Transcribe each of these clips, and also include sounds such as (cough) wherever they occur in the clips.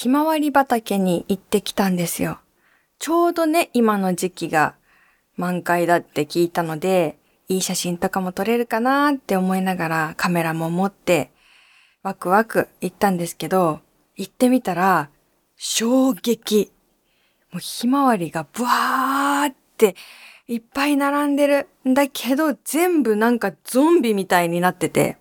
ひまわり畑に行ってきたんですよ。ちょうどね、今の時期が満開だって聞いたので、いい写真とかも撮れるかなって思いながらカメラも持ってワクワク行ったんですけど、行ってみたら衝撃。もうひまわりがブワーっていっぱい並んでるんだけど全部なんかゾンビみたいになってて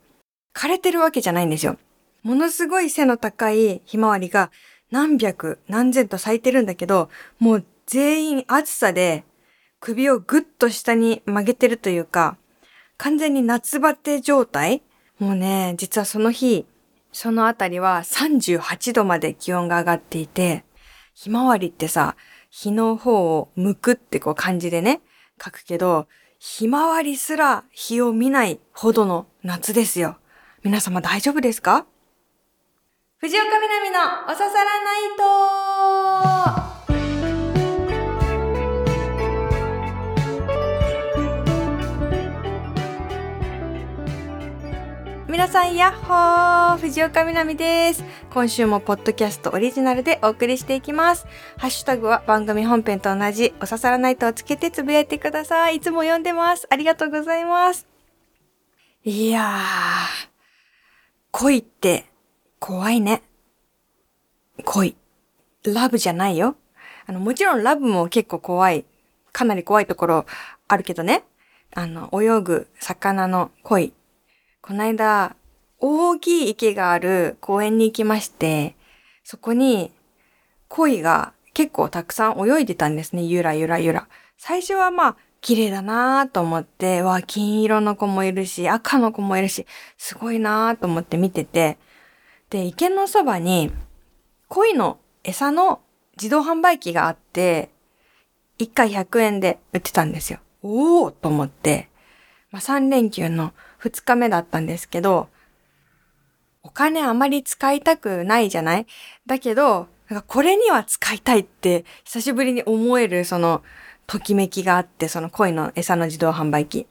枯れてるわけじゃないんですよ。ものすごい背の高いひまわりが何百何千と咲いてるんだけどもう全員暑さで首をぐっと下に曲げてるというか、完全に夏バテ状態もうね、実はその日、そのあたりは38度まで気温が上がっていて、ひまわりってさ、日の方を向くってこう漢字でね、書くけど、ひまわりすら日を見ないほどの夏ですよ。皆様大丈夫ですか？藤岡みなみのおささらないと皆さん、やっほー藤岡みなみです。今週もポッドキャストオリジナルでお送りしていきます。ハッシュタグは番組本編と同じ、お刺さらないとをつけてつぶやいてください。いつも読んでます。ありがとうございます。いやー、恋って怖いね。恋。ラブじゃないよ。あの、もちろんラブも結構怖い。かなり怖いところあるけどね。あの、泳ぐ魚の恋この間、大きい池がある公園に行きまして、そこに鯉が結構たくさん泳いでたんですね。ゆらゆらゆら。最初はまあ、綺麗だなぁと思って、わ、金色の子もいるし、赤の子もいるし、すごいなぁと思って見てて、で、池のそばに、鯉の餌の自動販売機があって、1回100円で売ってたんですよ。おおと思って、まあ、3連休の2日目だったんですけど、お金あまり使いたくないじゃない？だけど、なんかこれには使いたいって久しぶりに思えるそのときめきがあって、その恋の餌の自動販売機。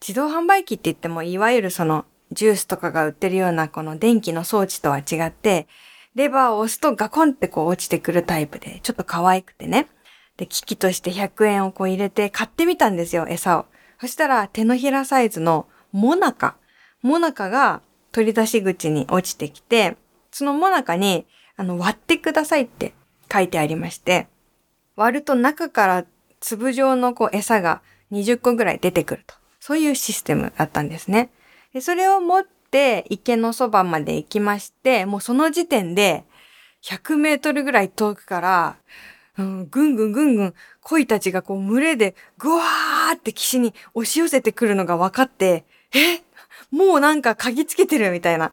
自動販売機って言っても、いわゆるそのジュースとかが売ってるようなこの電気の装置とは違って、レバーを押すとガコンってこう落ちてくるタイプで、ちょっと可愛くてね。で、機器として100円をこう入れて買ってみたんですよ、餌を。そしたら手のひらサイズのモナカ。モナカが取り出し口に落ちてきて、そのモナカに、あの、割ってくださいって書いてありまして、割ると中から粒状のこう餌が20個ぐらい出てくると。そういうシステムだったんですね。でそれを持って池のそばまで行きまして、もうその時点で100メートルぐらい遠くから、うん、ぐんぐんぐんぐん鯉たちがこう群れでぐわーって岸に押し寄せてくるのが分かって、えもうなんか嗅ぎつけてるみたいな。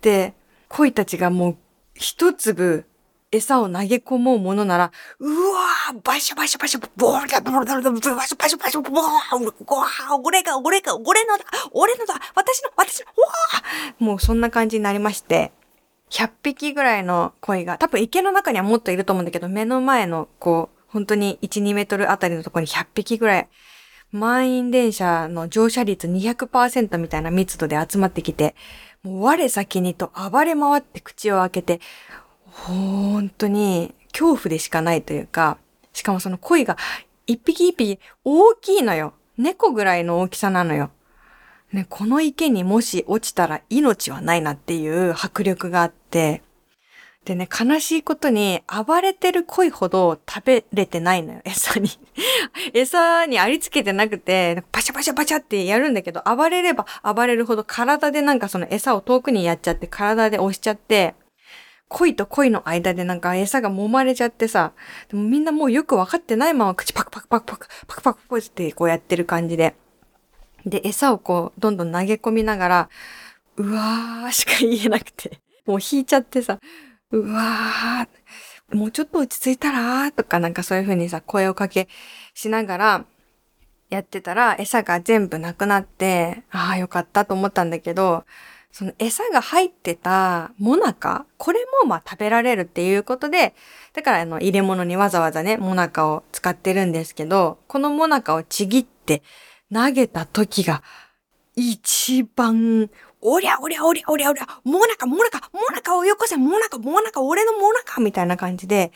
で、鯉たちがもう一粒餌を投げ込もうものなら、うわーバシャバシャバシャボールボールボールバシャバシャバシャボール俺が俺が俺のだ俺のだ私の私のうわーもうそんな感じになりまして、100匹ぐらいの鯉が、多分池の中にはもっといると思うんだけど、目の前のこう、本当に1、2メートルあたりのところに100匹ぐらい、満員電車の乗車率200%みたいな密度で集まってきて、もう我先にと暴れ回って口を開けて、本当に恐怖でしかないというか、しかもその鯉が一匹一匹大きいのよ。猫ぐらいの大きさなのよ。ね、この池にもし落ちたら命はないなっていう迫力があって、でね、悲しいことに暴れてる鯉ほど食べれてないのよ、餌に。(laughs) 餌にありつけてなくて、パシャパシャパシャってやるんだけど、暴れれば暴れるほど体でなんかその餌を遠くにやっちゃって、体で押しちゃって、鯉と鯉の間でなんか餌が揉まれちゃってさ、でもみんなもうよくわかってないまま口パクパクパクパクパクパクパクってこうやってる感じで。で、餌をこう、どんどん投げ込みながら、うわーしか言えなくて、もう引いちゃってさ、うわー、もうちょっと落ち着いたらとかなんかそういう風にさ、声をかけしながら、やってたら、餌が全部なくなって、ああ、よかったと思ったんだけど、その餌が入ってたモナカこれもまあ食べられるっていうことで、だからあの入れ物にわざわざね、モナカを使ってるんですけど、このモナカをちぎって投げた時が一番おりゃおりゃおりゃおりゃおりゃ、もなかもなかもなかをよこせもなかもなか俺のもなかみたいな感じで、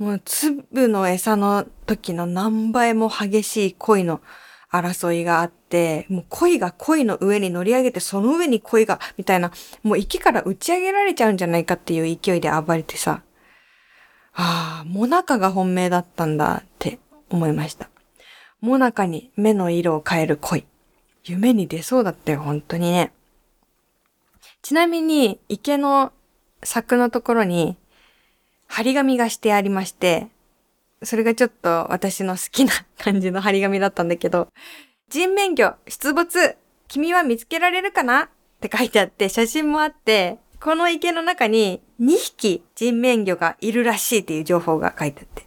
もう粒の餌の時の何倍も激しい恋の争いがあって、もう恋が恋の上に乗り上げて、その上に恋が、みたいな、もう池から打ち上げられちゃうんじゃないかっていう勢いで暴れてさ、ああ、モナカが本命だったんだって思いました。モナカに目の色を変える恋。夢に出そうだったよ、本当にね。ちなみに、池の柵のところに、張り紙がしてありまして、それがちょっと私の好きな感じの張り紙だったんだけど、人面魚出没君は見つけられるかな？って書いてあって写真もあって、この池の中に2匹人面魚がいるらしいっていう情報が書いてあって、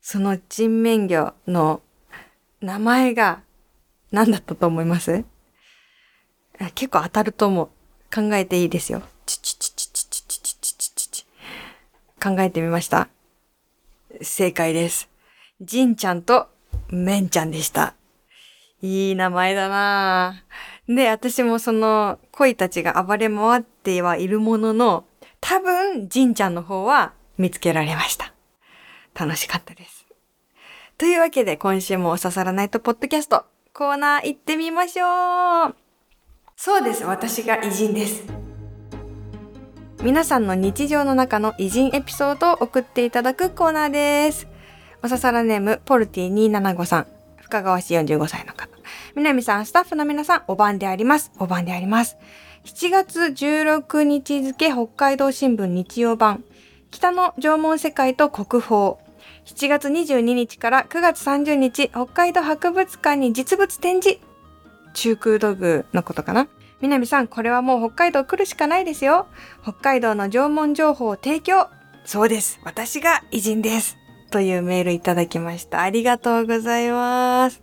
その人面魚の名前が何だったと思います？結構当たると思う。考えていいですよ。考えてみました正解です。ジンちゃんとメンちゃんでした。いい名前だなぁで、私もその恋たちが暴れ回ってはいるものの、多分、ジンちゃんの方は見つけられました。楽しかったです。というわけで、今週もお刺さらないとポッドキャスト、コーナー行ってみましょうそうです、私が偉人です。皆さんの日常の中の偉人エピソードを送っていただくコーナーです。おささらネーム、ポルティ275さん。深川市45歳の方。南さん、スタッフの皆さん、お晩であります。お晩であります。7月16日付、北海道新聞日曜版。北の縄文世界と国宝。7月22日から9月30日、北海道博物館に実物展示。中空土偶のことかな南さん、これはもう北海道来るしかないですよ。北海道の縄文情報を提供。そうです。私が偉人です。というメールいただきました。ありがとうございます。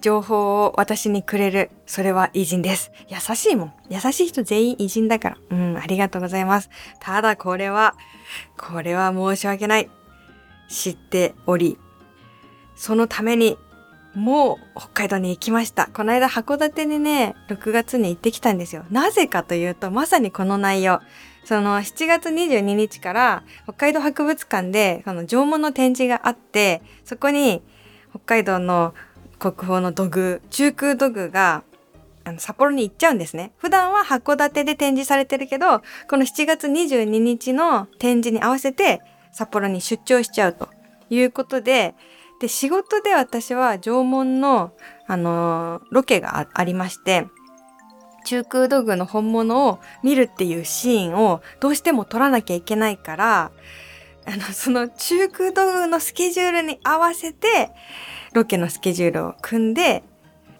情報を私にくれる。それは偉人です。優しいもん。優しい人全員偉人だから。うん、ありがとうございます。ただこれは、これは申し訳ない。知っており、そのためにもう北海道に行きました。この間函館にね、6月に行ってきたんですよ。なぜかというと、まさにこの内容。その7月22日から北海道博物館でその縄文の展示があって、そこに北海道の国宝の土偶、中空土偶があの札幌に行っちゃうんですね。普段は函館で展示されてるけど、この7月22日の展示に合わせて札幌に出張しちゃうということで、で、仕事で私は縄文の、あのー、ロケがありまして、中空土偶の本物を見るっていうシーンをどうしても撮らなきゃいけないから、あの、その中空土偶のスケジュールに合わせて、ロケのスケジュールを組んで、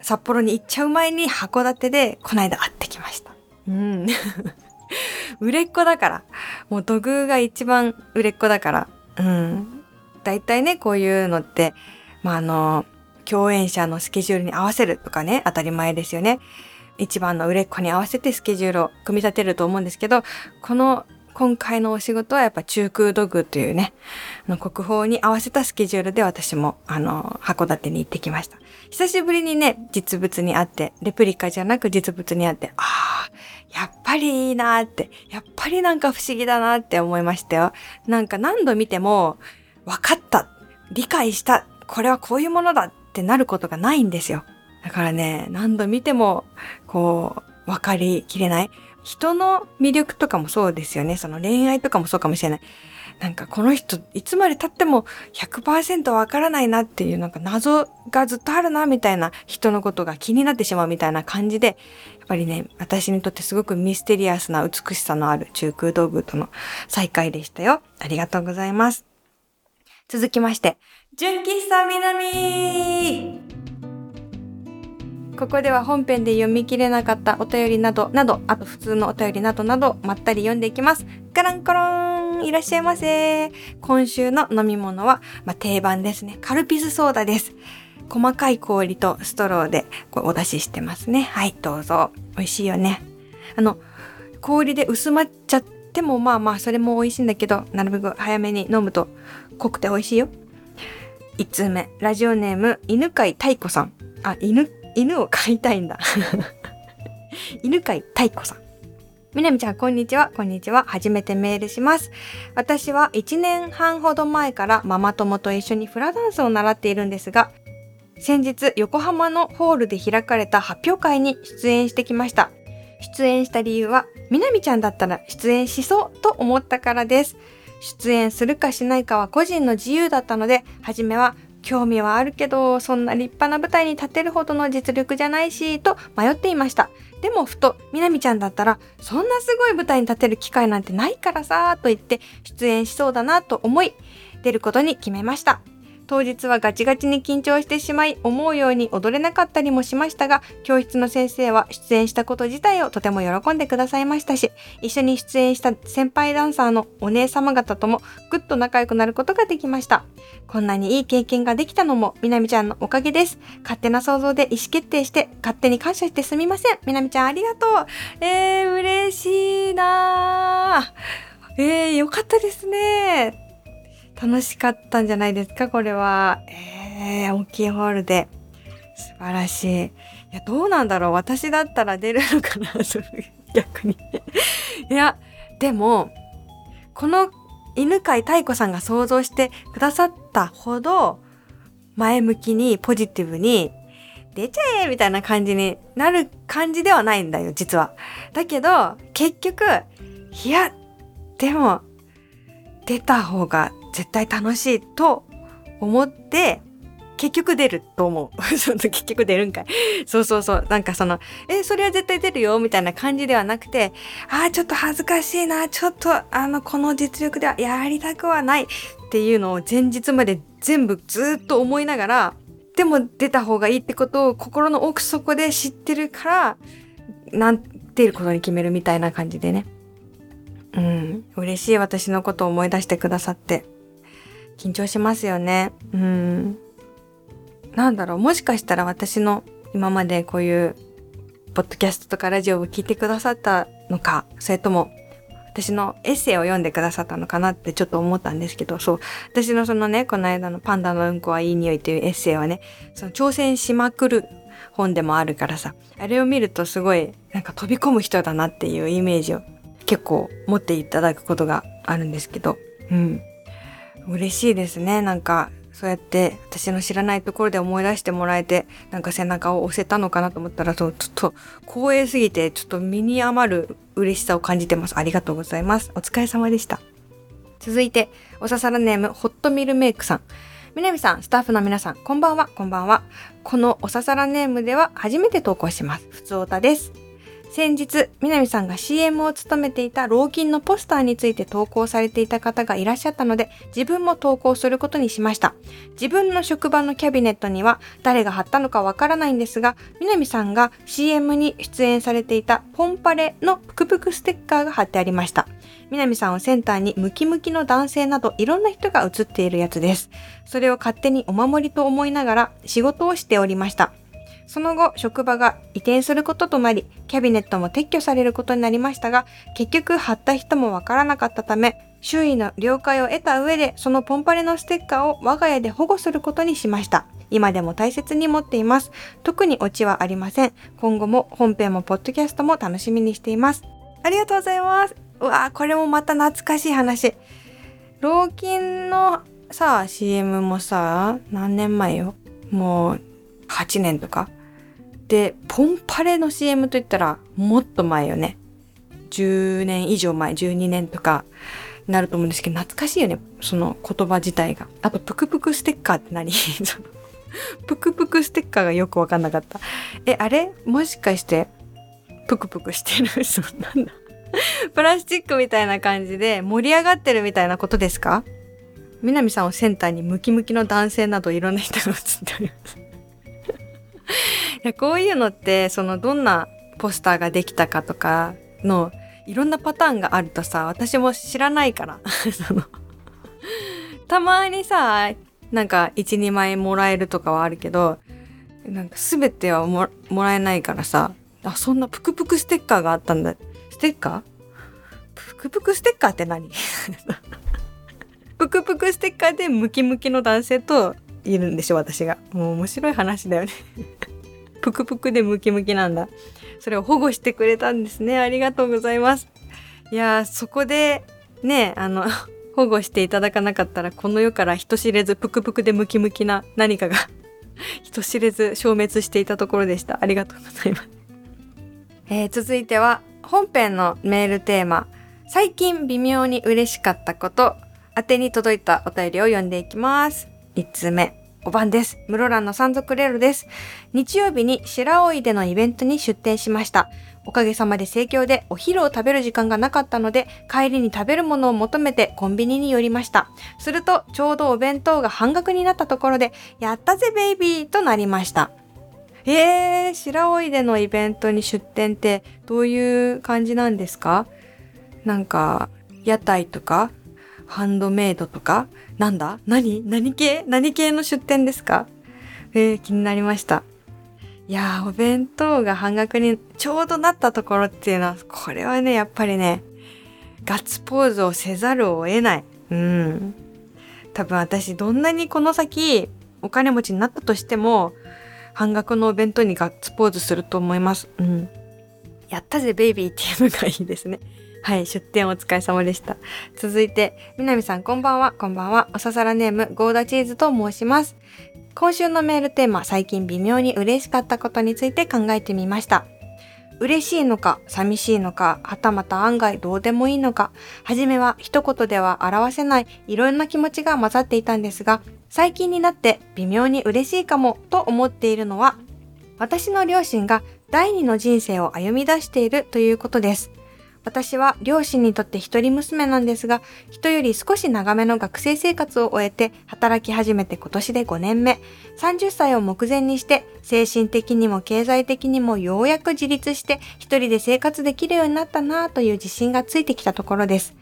札幌に行っちゃう前に函館でこの間会ってきました。うん。(laughs) 売れっ子だから。もう土偶が一番売れっ子だから。うん。大体ね、こういうのって、まあ、あの、共演者のスケジュールに合わせるとかね、当たり前ですよね。一番の売れっ子に合わせてスケジュールを組み立てると思うんですけど、この今回のお仕事はやっぱ中空土偶というね、の国宝に合わせたスケジュールで私も、あの、函館に行ってきました。久しぶりにね、実物に会って、レプリカじゃなく実物に会って、ああ、やっぱりいいなって、やっぱりなんか不思議だなって思いましたよ。なんか何度見ても、分かった、理解した、これはこういうものだってなることがないんですよ。だからね、何度見ても、こう、分かりきれない。人の魅力とかもそうですよね。その恋愛とかもそうかもしれない。なんかこの人、いつまで経っても100%わからないなっていうなんか謎がずっとあるなみたいな人のことが気になってしまうみたいな感じで、やっぱりね、私にとってすごくミステリアスな美しさのある中空道具との再会でしたよ。ありがとうございます。続きまして、純喫茶南ここでは本編で読み切れなかったお便りなどなど、あと普通のお便りなどなど、まったり読んでいきます。ガランコロンいらっしゃいませ今週の飲み物は、まあ、定番ですね。カルピスソーダです。細かい氷とストローでお出ししてますね。はい、どうぞ。美味しいよね。あの、氷で薄まっちゃってもまあまあそれも美味しいんだけど、なるべく早めに飲むと濃くて美味しいよ。1通目、ラジオネーム、犬飼太子さん。あ、犬、犬を飼いたいんだ。(laughs) 犬飼太子さん。みなみちゃん、こんにちは。こんにちは。初めてメールします。私は1年半ほど前からママ友と一緒にフラダンスを習っているんですが、先日横浜のホールで開かれた発表会に出演してきました。出演した理由は、みなみちゃんだったら出演しそうと思ったからです。出演するかしないかは個人の自由だったので、初めは興味はあるけど、そんな立派な舞台に立てるほどの実力じゃないし、と迷っていました。でもふと、みなみちゃんだったら、そんなすごい舞台に立てる機会なんてないからさ、と言って出演しそうだなと思い、出ることに決めました。当日はガチガチに緊張してしまい、思うように踊れなかったりもしましたが、教室の先生は出演したこと自体をとても喜んでくださいましたし、一緒に出演した先輩ダンサーのお姉様方ともぐっと仲良くなることができました。こんなにいい経験ができたのも、みなみちゃんのおかげです。勝手な想像で意思決定して、勝手に感謝してすみません。みなみちゃんありがとう。えー、嬉しいなー。えー、よかったですね。楽しかったんじゃないですか、これは。えー、大きいホールで。素晴らしい。いや、どうなんだろう？私だったら出るのかな？(laughs) 逆にいや、でも、この犬飼太子さんが想像してくださったほど、前向きにポジティブに、出ちゃえみたいな感じになる感じではないんだよ、実は。だけど、結局、いや、でも、出た方が絶対楽しいと思って、結局出ると思 (laughs) う。結局出るんかい。そうそうそう。なんかその、え、それは絶対出るよみたいな感じではなくて、ああ、ちょっと恥ずかしいな。ちょっと、あの、この実力ではやりたくはないっていうのを前日まで全部ずっと思いながら、でも出た方がいいってことを心の奥底で知ってるから、なん出ることに決めるみたいな感じでね。うん。嬉しい私のことを思い出してくださって。緊張しますよね。うん。なんだろう、もしかしたら私の今までこういう、ポッドキャストとかラジオを聞いてくださったのか、それとも、私のエッセイを読んでくださったのかなってちょっと思ったんですけど、そう。私のそのね、この間のパンダのうんこはいい匂いというエッセイはね、その挑戦しまくる本でもあるからさ、あれを見るとすごい、なんか飛び込む人だなっていうイメージを結構持っていただくことがあるんですけど、うん。嬉しいですね。なんか、そうやって私の知らないところで思い出してもらえて、なんか背中を押せたのかなと思ったら、そう、ちょっと光栄すぎて、ちょっと身に余る嬉しさを感じてます。ありがとうございます。お疲れ様でした。続いて、おささらネーム、ホットミルメイクさん。みなみさん、スタッフの皆さん、こんばんは、こんばんは。このおささらネームでは初めて投稿します。ふつおたです。先日、南さんが CM を務めていた老金のポスターについて投稿されていた方がいらっしゃったので、自分も投稿することにしました。自分の職場のキャビネットには誰が貼ったのかわからないんですが、南さんが CM に出演されていたポンパレのぷくぷくステッカーが貼ってありました。南さんをセンターにムキムキの男性などいろんな人が写っているやつです。それを勝手にお守りと思いながら仕事をしておりました。その後、職場が移転することとなり、キャビネットも撤去されることになりましたが、結局貼った人もわからなかったため、周囲の了解を得た上で、そのポンパレのステッカーを我が家で保護することにしました。今でも大切に持っています。特にオチはありません。今後も本編もポッドキャストも楽しみにしています。ありがとうございます。うわーこれもまた懐かしい話。老金のさ、CM もさ、何年前よ？もう8年とか。で、ポンパレの CM といったらもっと前よね。10年以上前、12年とかなると思うんですけど、懐かしいよね。その言葉自体が。あと、ぷくぷくステッカーって何？ぷくぷくステッカーがよくわかんなかった。え、あれ？もしかして、ぷくぷくしてる？(laughs) そうなんだ。プラスチックみたいな感じで盛り上がってるみたいなことですか？南さんをセンターにムキムキの男性などいろんな人が映っております。やこういうのってそのどんなポスターができたかとかのいろんなパターンがあるとさ私も知らないから。(laughs) そのたまにさなんか12枚もらえるとかはあるけどなんか全てはもらえないからさあそんなぷくぷくステッカーがあったんだ。ステッカー？ぷくぷくステッカーって何？(laughs) ぷくぷくステッカーでムキムキの男性といるんでしょ私がもう面白い話だよね (laughs) ぷくぷくでムキムキなんだ。それを保護してくれたんですね。ありがとうございます。いや、そこで、ね、あの、(laughs) 保護していただかなかったら、この世から人知れずぷくぷくでムキムキな何かが (laughs) 人知れず消滅していたところでした。ありがとうございます。えー、続いては、本編のメールテーマ、最近微妙に嬉しかったこと、宛てに届いたお便りを読んでいきます。1つ目。お番です。室蘭の山賊レールです。日曜日に白老でのイベントに出店しました。おかげさまで盛況でお昼を食べる時間がなかったので、帰りに食べるものを求めてコンビニに寄りました。すると、ちょうどお弁当が半額になったところで、やったぜベイビーとなりました。えー、白老でのイベントに出店ってどういう感じなんですか？なんか、屋台とか、ハンドメイドとか、なんだ？何？何系？何系の出店ですか？えー、気になりました。いやー、お弁当が半額にちょうどなったところっていうのは、これはね、やっぱりね、ガッツポーズをせざるを得ない。うん。多分私、どんなにこの先、お金持ちになったとしても、半額のお弁当にガッツポーズすると思います。うん。やったぜ、ベイビーっていうのがいいですね。はい、出店お疲れ様でした。続いて、みなみさんこんばんは、こんばんは。おささらネーム、ゴーダチーズと申します。今週のメールテーマ、最近微妙に嬉しかったことについて考えてみました。嬉しいのか、寂しいのか、はたまた案外どうでもいいのか、はじめは一言では表せないいろんな気持ちが混ざっていたんですが、最近になって微妙に嬉しいかもと思っているのは、私の両親が第二の人生を歩み出しているということです。私は両親にとって一人娘なんですが、人より少し長めの学生生活を終えて働き始めて今年で5年目、30歳を目前にして精神的にも経済的にもようやく自立して一人で生活できるようになったなぁという自信がついてきたところです。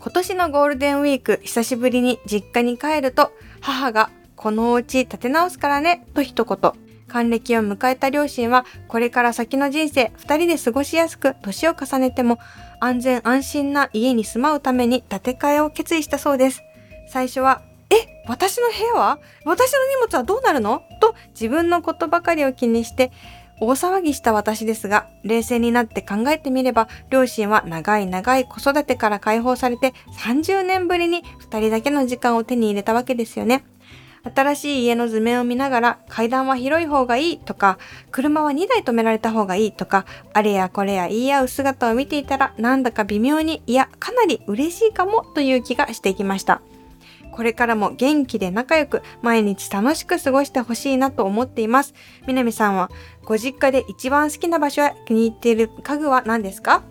今年のゴールデンウィーク久しぶりに実家に帰ると母がこのお家建て直すからねと一言。還暦を迎えた両親は、これから先の人生、二人で過ごしやすく、年を重ねても、安全安心な家に住まうために建て替えを決意したそうです。最初は、え、私の部屋は？私の荷物はどうなるの？と自分のことばかりを気にして、大騒ぎした私ですが、冷静になって考えてみれば、両親は長い長い子育てから解放されて30年ぶりに2人だけの時間を手に入れたわけですよね。新しい家の図面を見ながら階段は広い方がいいとか、車は2台止められた方がいいとか、あれやこれや言い合う姿を見ていたらなんだか微妙に、いや、かなり嬉しいかもという気がしてきました。これからも元気で仲良く毎日楽しく過ごしてほしいなと思っています。みなみさんはご実家で一番好きな場所や気に入っている家具は何ですか？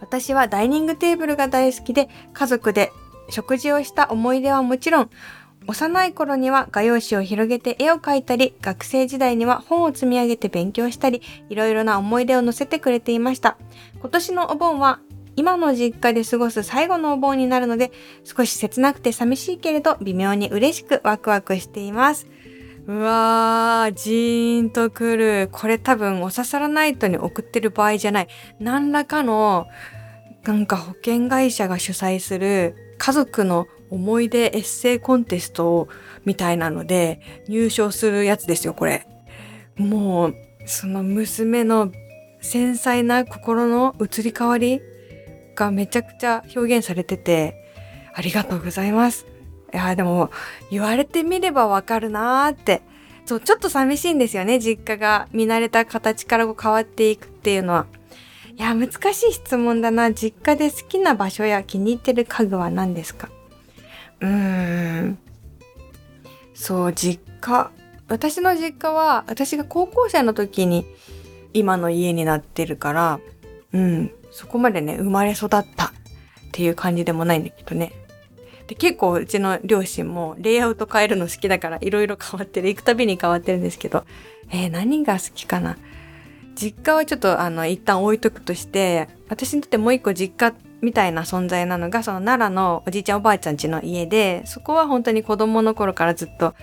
私はダイニングテーブルが大好きで家族で食事をした思い出はもちろん幼い頃には画用紙を広げて絵を描いたり、学生時代には本を積み上げて勉強したり、いろいろな思い出を載せてくれていました。今年のお盆は今の実家で過ごす最後のお盆になるので、少し切なくて寂しいけれど、微妙に嬉しくワクワクしています。うわー、ジーンとくる。これ多分、おささらナイトに送ってる場合じゃない。何らかの、なんか保険会社が主催する家族の思い出エッセイコンテストみたいなので入賞するやつですよ、これ。もう、その娘の繊細な心の移り変わりがめちゃくちゃ表現されてて、ありがとうございます。いや、でも、言われてみればわかるなーって。そう、ちょっと寂しいんですよね。実家が見慣れた形から変わっていくっていうのは。いや、難しい質問だな。実家で好きな場所や気に入ってる家具は何ですか？うん。そう、実家。私の実家は、私が高校生の時に今の家になってるから、うん、そこまでね、生まれ育ったっていう感じでもないんだけどね。で、結構うちの両親もレイアウト変えるの好きだからいろいろ変わってる。行くたびに変わってるんですけど、えー、何が好きかな実家はちょっとあの一旦置いとくとして、私にとってもう一個実家ってみたいな存在なのが、その奈良のおじいちゃんおばあちゃん家の家で、そこは本当に子供の頃からずっと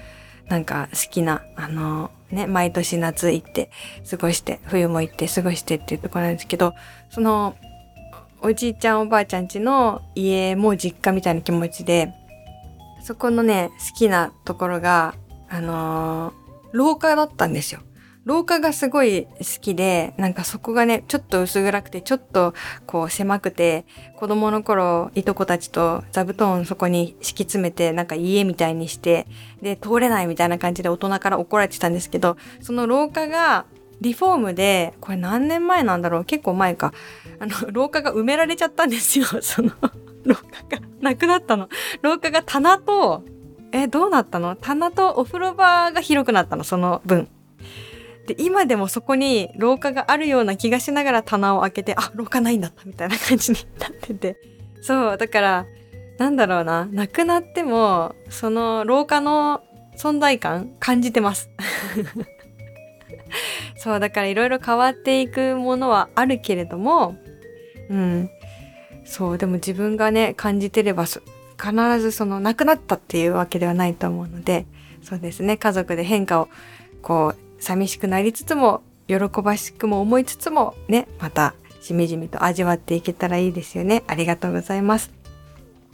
なんか好きな、あの、ね、毎年夏行って過ごして、冬も行って過ごしてっていうところなんですけど、その、おじいちゃんおばあちゃん家の家も実家みたいな気持ちで、そこのね、好きなところが、あのー、廊下だったんですよ。廊下がすごい好きで、なんかそこがね、ちょっと薄暗くて、ちょっとこう狭くて、子供の頃、いとこたちと座布団そこに敷き詰めて、なんか家みたいにして、で、通れないみたいな感じで大人から怒られてたんですけど、その廊下がリフォームで、これ何年前なんだろう？結構前か。あの、廊下が埋められちゃったんですよ。(laughs) その廊下がなくなったの。廊下が棚と、え、どうなったの？棚とお風呂場が広くなったの、その分。で、今でもそこに廊下があるような気がしながら棚を開けて、あ、廊下ないんだったみたいな感じになってて。そう、だから、なんだろうな、なくなっても、その廊下の存在感感じてます。(laughs) そう、だからいろいろ変わっていくものはあるけれども、うん。そう、でも自分がね、感じてれば、必ずその、なくなったっていうわけではないと思うので、そうですね、家族で変化を、こう、寂しくなりつつも、喜ばしくも思いつつも、ね、また、しみじみと味わっていけたらいいですよね。ありがとうございます。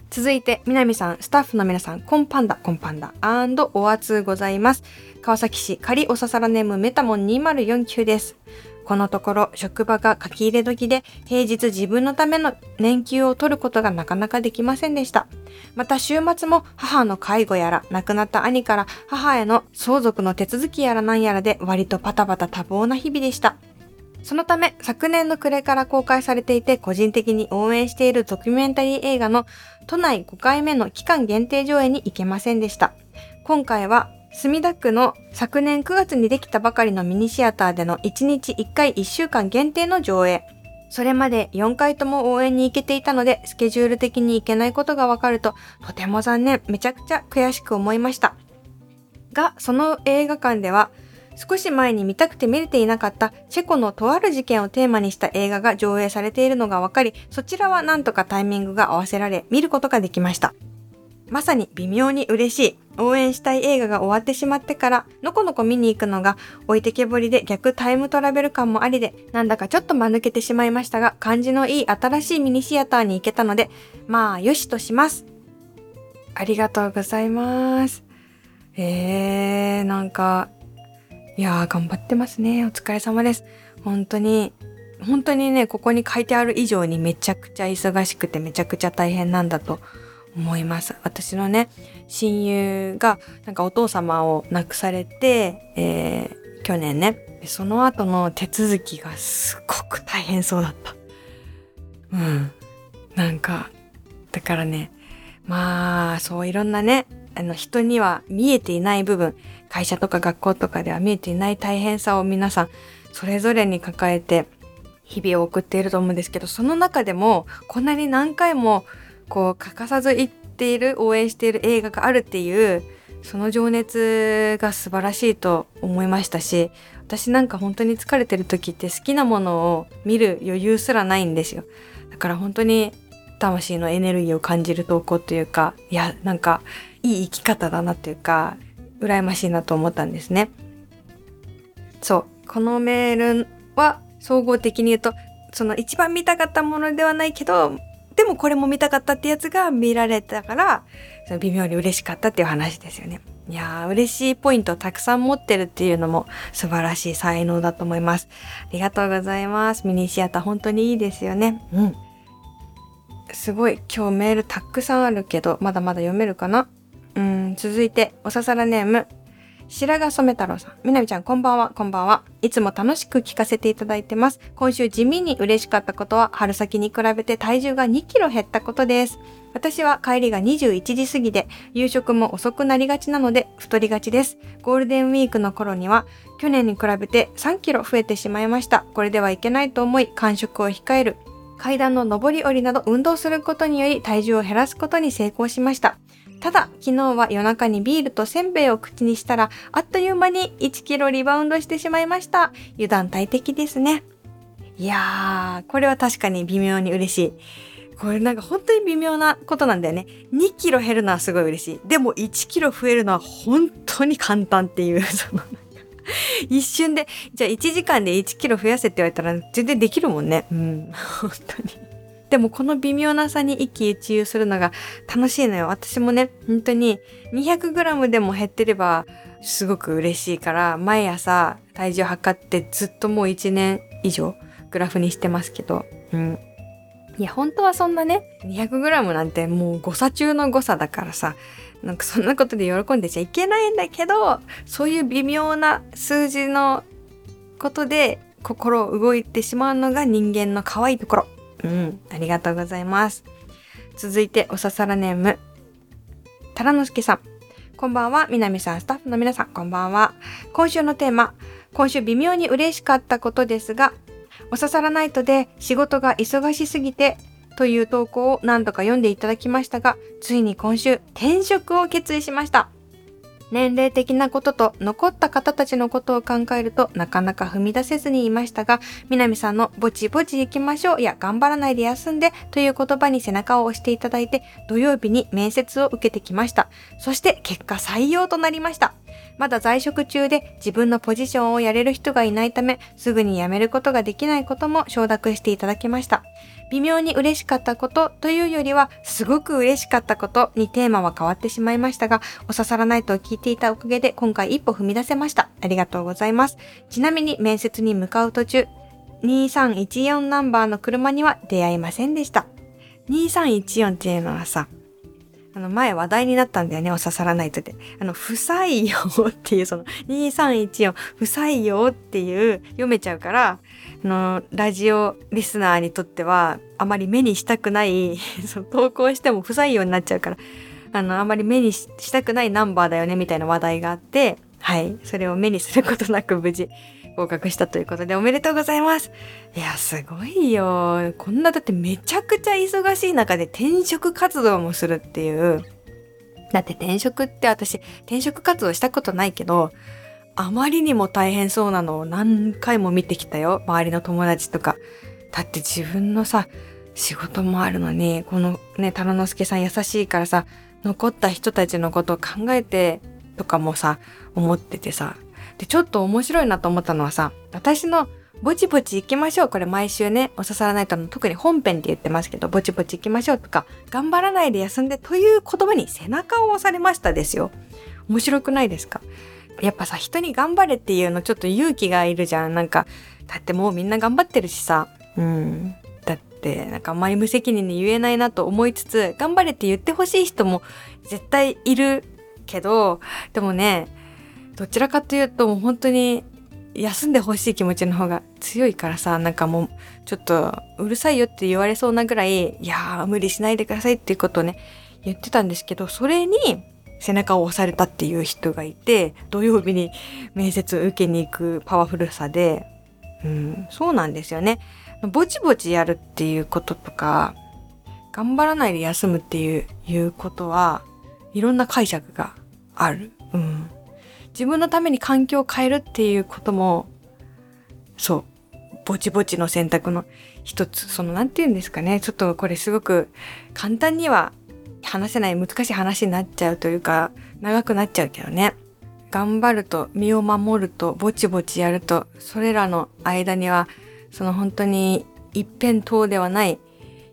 続いて、南さん、スタッフの皆さん、コンパンダ、コンパンダ、アンドお熱ございます。川崎市仮おささらネームメタモン2049です。このところ職場が書き入れ時で平日自分のための年休を取ることがなかなかできませんでした。また週末も母の介護やら亡くなった兄から母への相続の手続きやらなんやらで割とパタパタ多忙な日々でした。そのため昨年の暮れから公開されていて個人的に応援しているドキュメンタリー映画の都内5回目の期間限定上映に行けませんでした。今回は墨田区の昨年9月にできたばかりのミニシアターでの1日1回1週間限定の上映。それまで4回とも応援に行けていたので、スケジュール的に行けないことがわかると、とても残念、めちゃくちゃ悔しく思いました。が、その映画館では、少し前に見たくて見れていなかったチェコのとある事件をテーマにした映画が上映されているのがわかり、そちらはなんとかタイミングが合わせられ、見ることができました。まさに微妙に嬉しい。応援したい映画が終わってしまってから、のこのこ見に行くのが置いてけぼりで逆タイムトラベル感もありで、なんだかちょっと間抜けてしまいましたが、感じのいい新しいミニシアターに行けたので、まあ、よしとします。ありがとうございます。えー、なんか、いやー、頑張ってますね。お疲れ様です。本当に、本当にね、ここに書いてある以上にめちゃくちゃ忙しくてめちゃくちゃ大変なんだと思います。私のね、親友がなんかお父様を亡くされて、えー、去年ね、その後の手続きがすごく大変そうだった。うん。なんか、だからね、まあ、そういろんなね、あの人には見えていない部分、会社とか学校とかでは見えていない大変さを皆さんそれぞれに抱えて日々を送っていると思うんですけど、その中でもこんなに何回もこう欠かさず言っている応援している映画があるっていうその情熱が素晴らしいと思いましたし私なんか本当に疲れてる時って好きなものを見る余裕すらないんですよ。だから本当に魂のエネルギーを感じる投稿というかいやなんかいい生き方だなっていうか羨ましいなと思ったんですね。そうこのメールは総合的に言うとその一番見たかったものではないけどでもこれも見たかったってやつが見られたから、その微妙に嬉しかったっていう話ですよね。いやー、嬉しいポイントをたくさん持ってるっていうのも素晴らしい才能だと思います。ありがとうございます。ミニシアター本当にいいですよね。うん。すごい、今日メールたくさんあるけど、まだまだ読めるかな？うん、続いて、おささらネーム、白髪染太郎さん。みなみちゃん、こんばんは、こんばんは。いつも楽しく聞かせていただいてます。今週地味に嬉しかったことは、春先に比べて体重が2キロ減ったことです。私は帰りが21時過ぎで、夕食も遅くなりがちなので、太りがちです。ゴールデンウィークの頃には、去年に比べて3キロ増えてしまいました。これではいけないと思い、間食を控える。階段の上り下りなど運動することにより体重を減らすことに成功しました。ただ、昨日は夜中にビールとせんべいを口にしたら、あっという間に1キロリバウンドしてしまいました。油断大敵ですね。いやー、これは確かに微妙に嬉しい。これなんか本当に微妙なことなんだよね。2キロ減るのはすごい嬉しい。でも1キロ増えるのは本当に簡単っていう、(laughs) その、一瞬で、じゃあ1時間で1キロ増やせって言われたら全然できるもんね。うん、本当に。でもこの微妙な差に一喜一憂するのが楽しいのよ。私もね、本当に 200g でも減ってればすごく嬉しいから、毎朝体重測ってずっともう1年以上グラフにしてますけど、うん。いや、本当はそんなね、200g なんてもう誤差中の誤差だからさ、なんかそんなことで喜んでちゃいけないんだけど、そういう微妙な数字のことで心動いてしまうのが人間の可愛いところ。うん、ありがとうございます。続いて、おささらネーム、タラノスケさん。こんばんは、みなみさん、スタッフの皆さん、こんばんは。今週のテーマ、今週微妙に嬉しかったことですが、おささらナイトで仕事が忙しすぎてという投稿を何度か読んでいただきましたが、ついに今週転職を決意しました。年齢的なことと残った方たちのことを考えるとなかなか踏み出せずにいましたが、南さんのぼちぼち行きましょうや頑張らないで休んでという言葉に背中を押していただいて土曜日に面接を受けてきました。そして結果採用となりました。まだ在職中で自分のポジションをやれる人がいないため、すぐに辞めることができないことも承諾していただきました。微妙に嬉しかったことというよりは、すごく嬉しかったことにテーマは変わってしまいましたが、お刺さらないと聞いていたおかげで今回一歩踏み出せました。ありがとうございます。ちなみに面接に向かう途中、2314ナンバーの車には出会いませんでした。2314っていうのはさ、あの、前話題になったんだよね、お刺さらないとで。あの、不採用っていう、その、2314、不採用っていう、読めちゃうから、あの、ラジオリスナーにとっては、あまり目にしたくない (laughs) その投稿しても不採用になっちゃうから、あの、あまり目にしたくないナンバーだよね、みたいな話題があって、はい。それを目にすることなく無事合格したということでおめでとうございます。いや、すごいよ。こんなだってめちゃくちゃ忙しい中で転職活動もするっていう。だって転職って私、転職活動したことないけど、あまりにも大変そうなのを何回も見てきたよ。周りの友達とか。だって自分のさ、仕事もあるのに、このね、タラノスケさん優しいからさ、残った人たちのことを考えてとかもさ、思っててさ、で、ちょっと面白いなと思ったのはさ、私のぼちぼち行きましょう。これ毎週ね、お刺さらないとの特に本編って言ってますけど、ぼちぼち行きましょうとか、頑張らないで休んでという言葉に背中を押されましたですよ。面白くないですか？やっぱさ、人に頑張れっていうのちょっと勇気がいるじゃん。なんか、だってもうみんな頑張ってるしさ。うん。だって、なんかあんまり無責任に言えないなと思いつつ、頑張れって言ってほしい人も絶対いるけど、でもね、どちらかというともう本当に休んでほしい気持ちの方が強いからさ、なんかもうちょっとうるさいよって言われそうなぐらい、いやー無理しないでくださいっていうことをね、言ってたんですけど、それに背中を押されたっていう人がいて、土曜日に面接を受けに行くパワフルさで、うん、そうなんですよね。ぼちぼちやるっていうこととか、頑張らないで休むっていう、いうことは、いろんな解釈がある。うん。自分のために環境を変えるっていうことも、そう、ぼちぼちの選択の一つ、その、なんて言うんですかね。ちょっとこれすごく簡単には話せない難しい話になっちゃうというか、長くなっちゃうけどね。頑張ると、身を守ると、ぼちぼちやると、それらの間には、その本当に一辺倒ではない、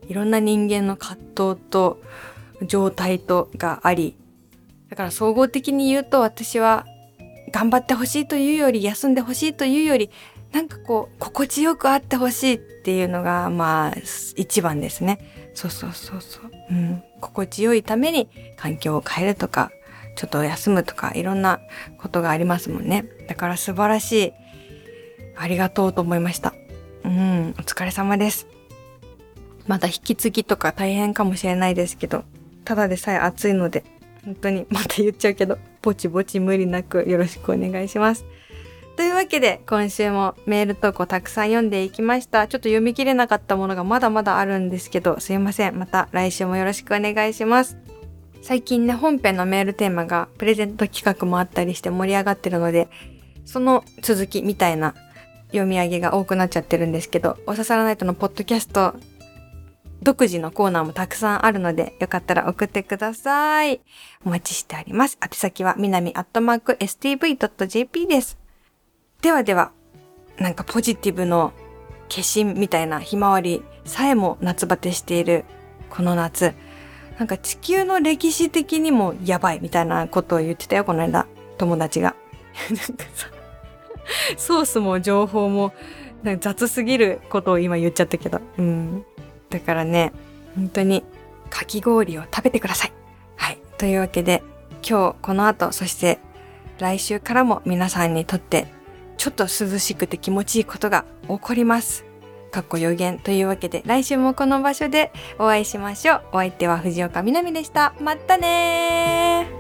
いろんな人間の葛藤と状態とがあり、だから総合的に言うと私は頑張ってほしいというより休んでほしいというよりなんかこう心地よくあってほしいっていうのがまあ一番ですね。そうそうそうそう。うん。心地よいために環境を変えるとか、ちょっと休むとかいろんなことがありますもんね。だから素晴らしい。ありがとうと思いました。うん。お疲れ様です。まだ引き継ぎとか大変かもしれないですけど、ただでさえ暑いので本当にまた言っちゃうけど、ぼちぼち無理なくよろしくお願いします。というわけで、今週もメール投稿たくさん読んでいきました。ちょっと読み切れなかったものがまだまだあるんですけど、すいません。また来週もよろしくお願いします。最近ね、本編のメールテーマがプレゼント企画もあったりして盛り上がってるので、その続きみたいな読み上げが多くなっちゃってるんですけど、お刺さらないとのポッドキャスト独自のコーナーもたくさんあるので、よかったら送ってください。お待ちしております。宛先は、みなみアットマーク stv.jp です。ではでは、なんかポジティブの化身みたいなひまわりさえも夏バテしているこの夏。なんか地球の歴史的にもやばいみたいなことを言ってたよ、この間。友達が。(laughs) なんかさ、ソースも情報も雑すぎることを今言っちゃったけど。うん。だからね、本当にかき氷を食べてください。はい。というわけで、今日この後、そして来週からも皆さんにとってちょっと涼しくて気持ちいいことが起こります。かっこ予言というわけで来週もこの場所でお会いしましょう。お相手は藤岡みなみでした。またね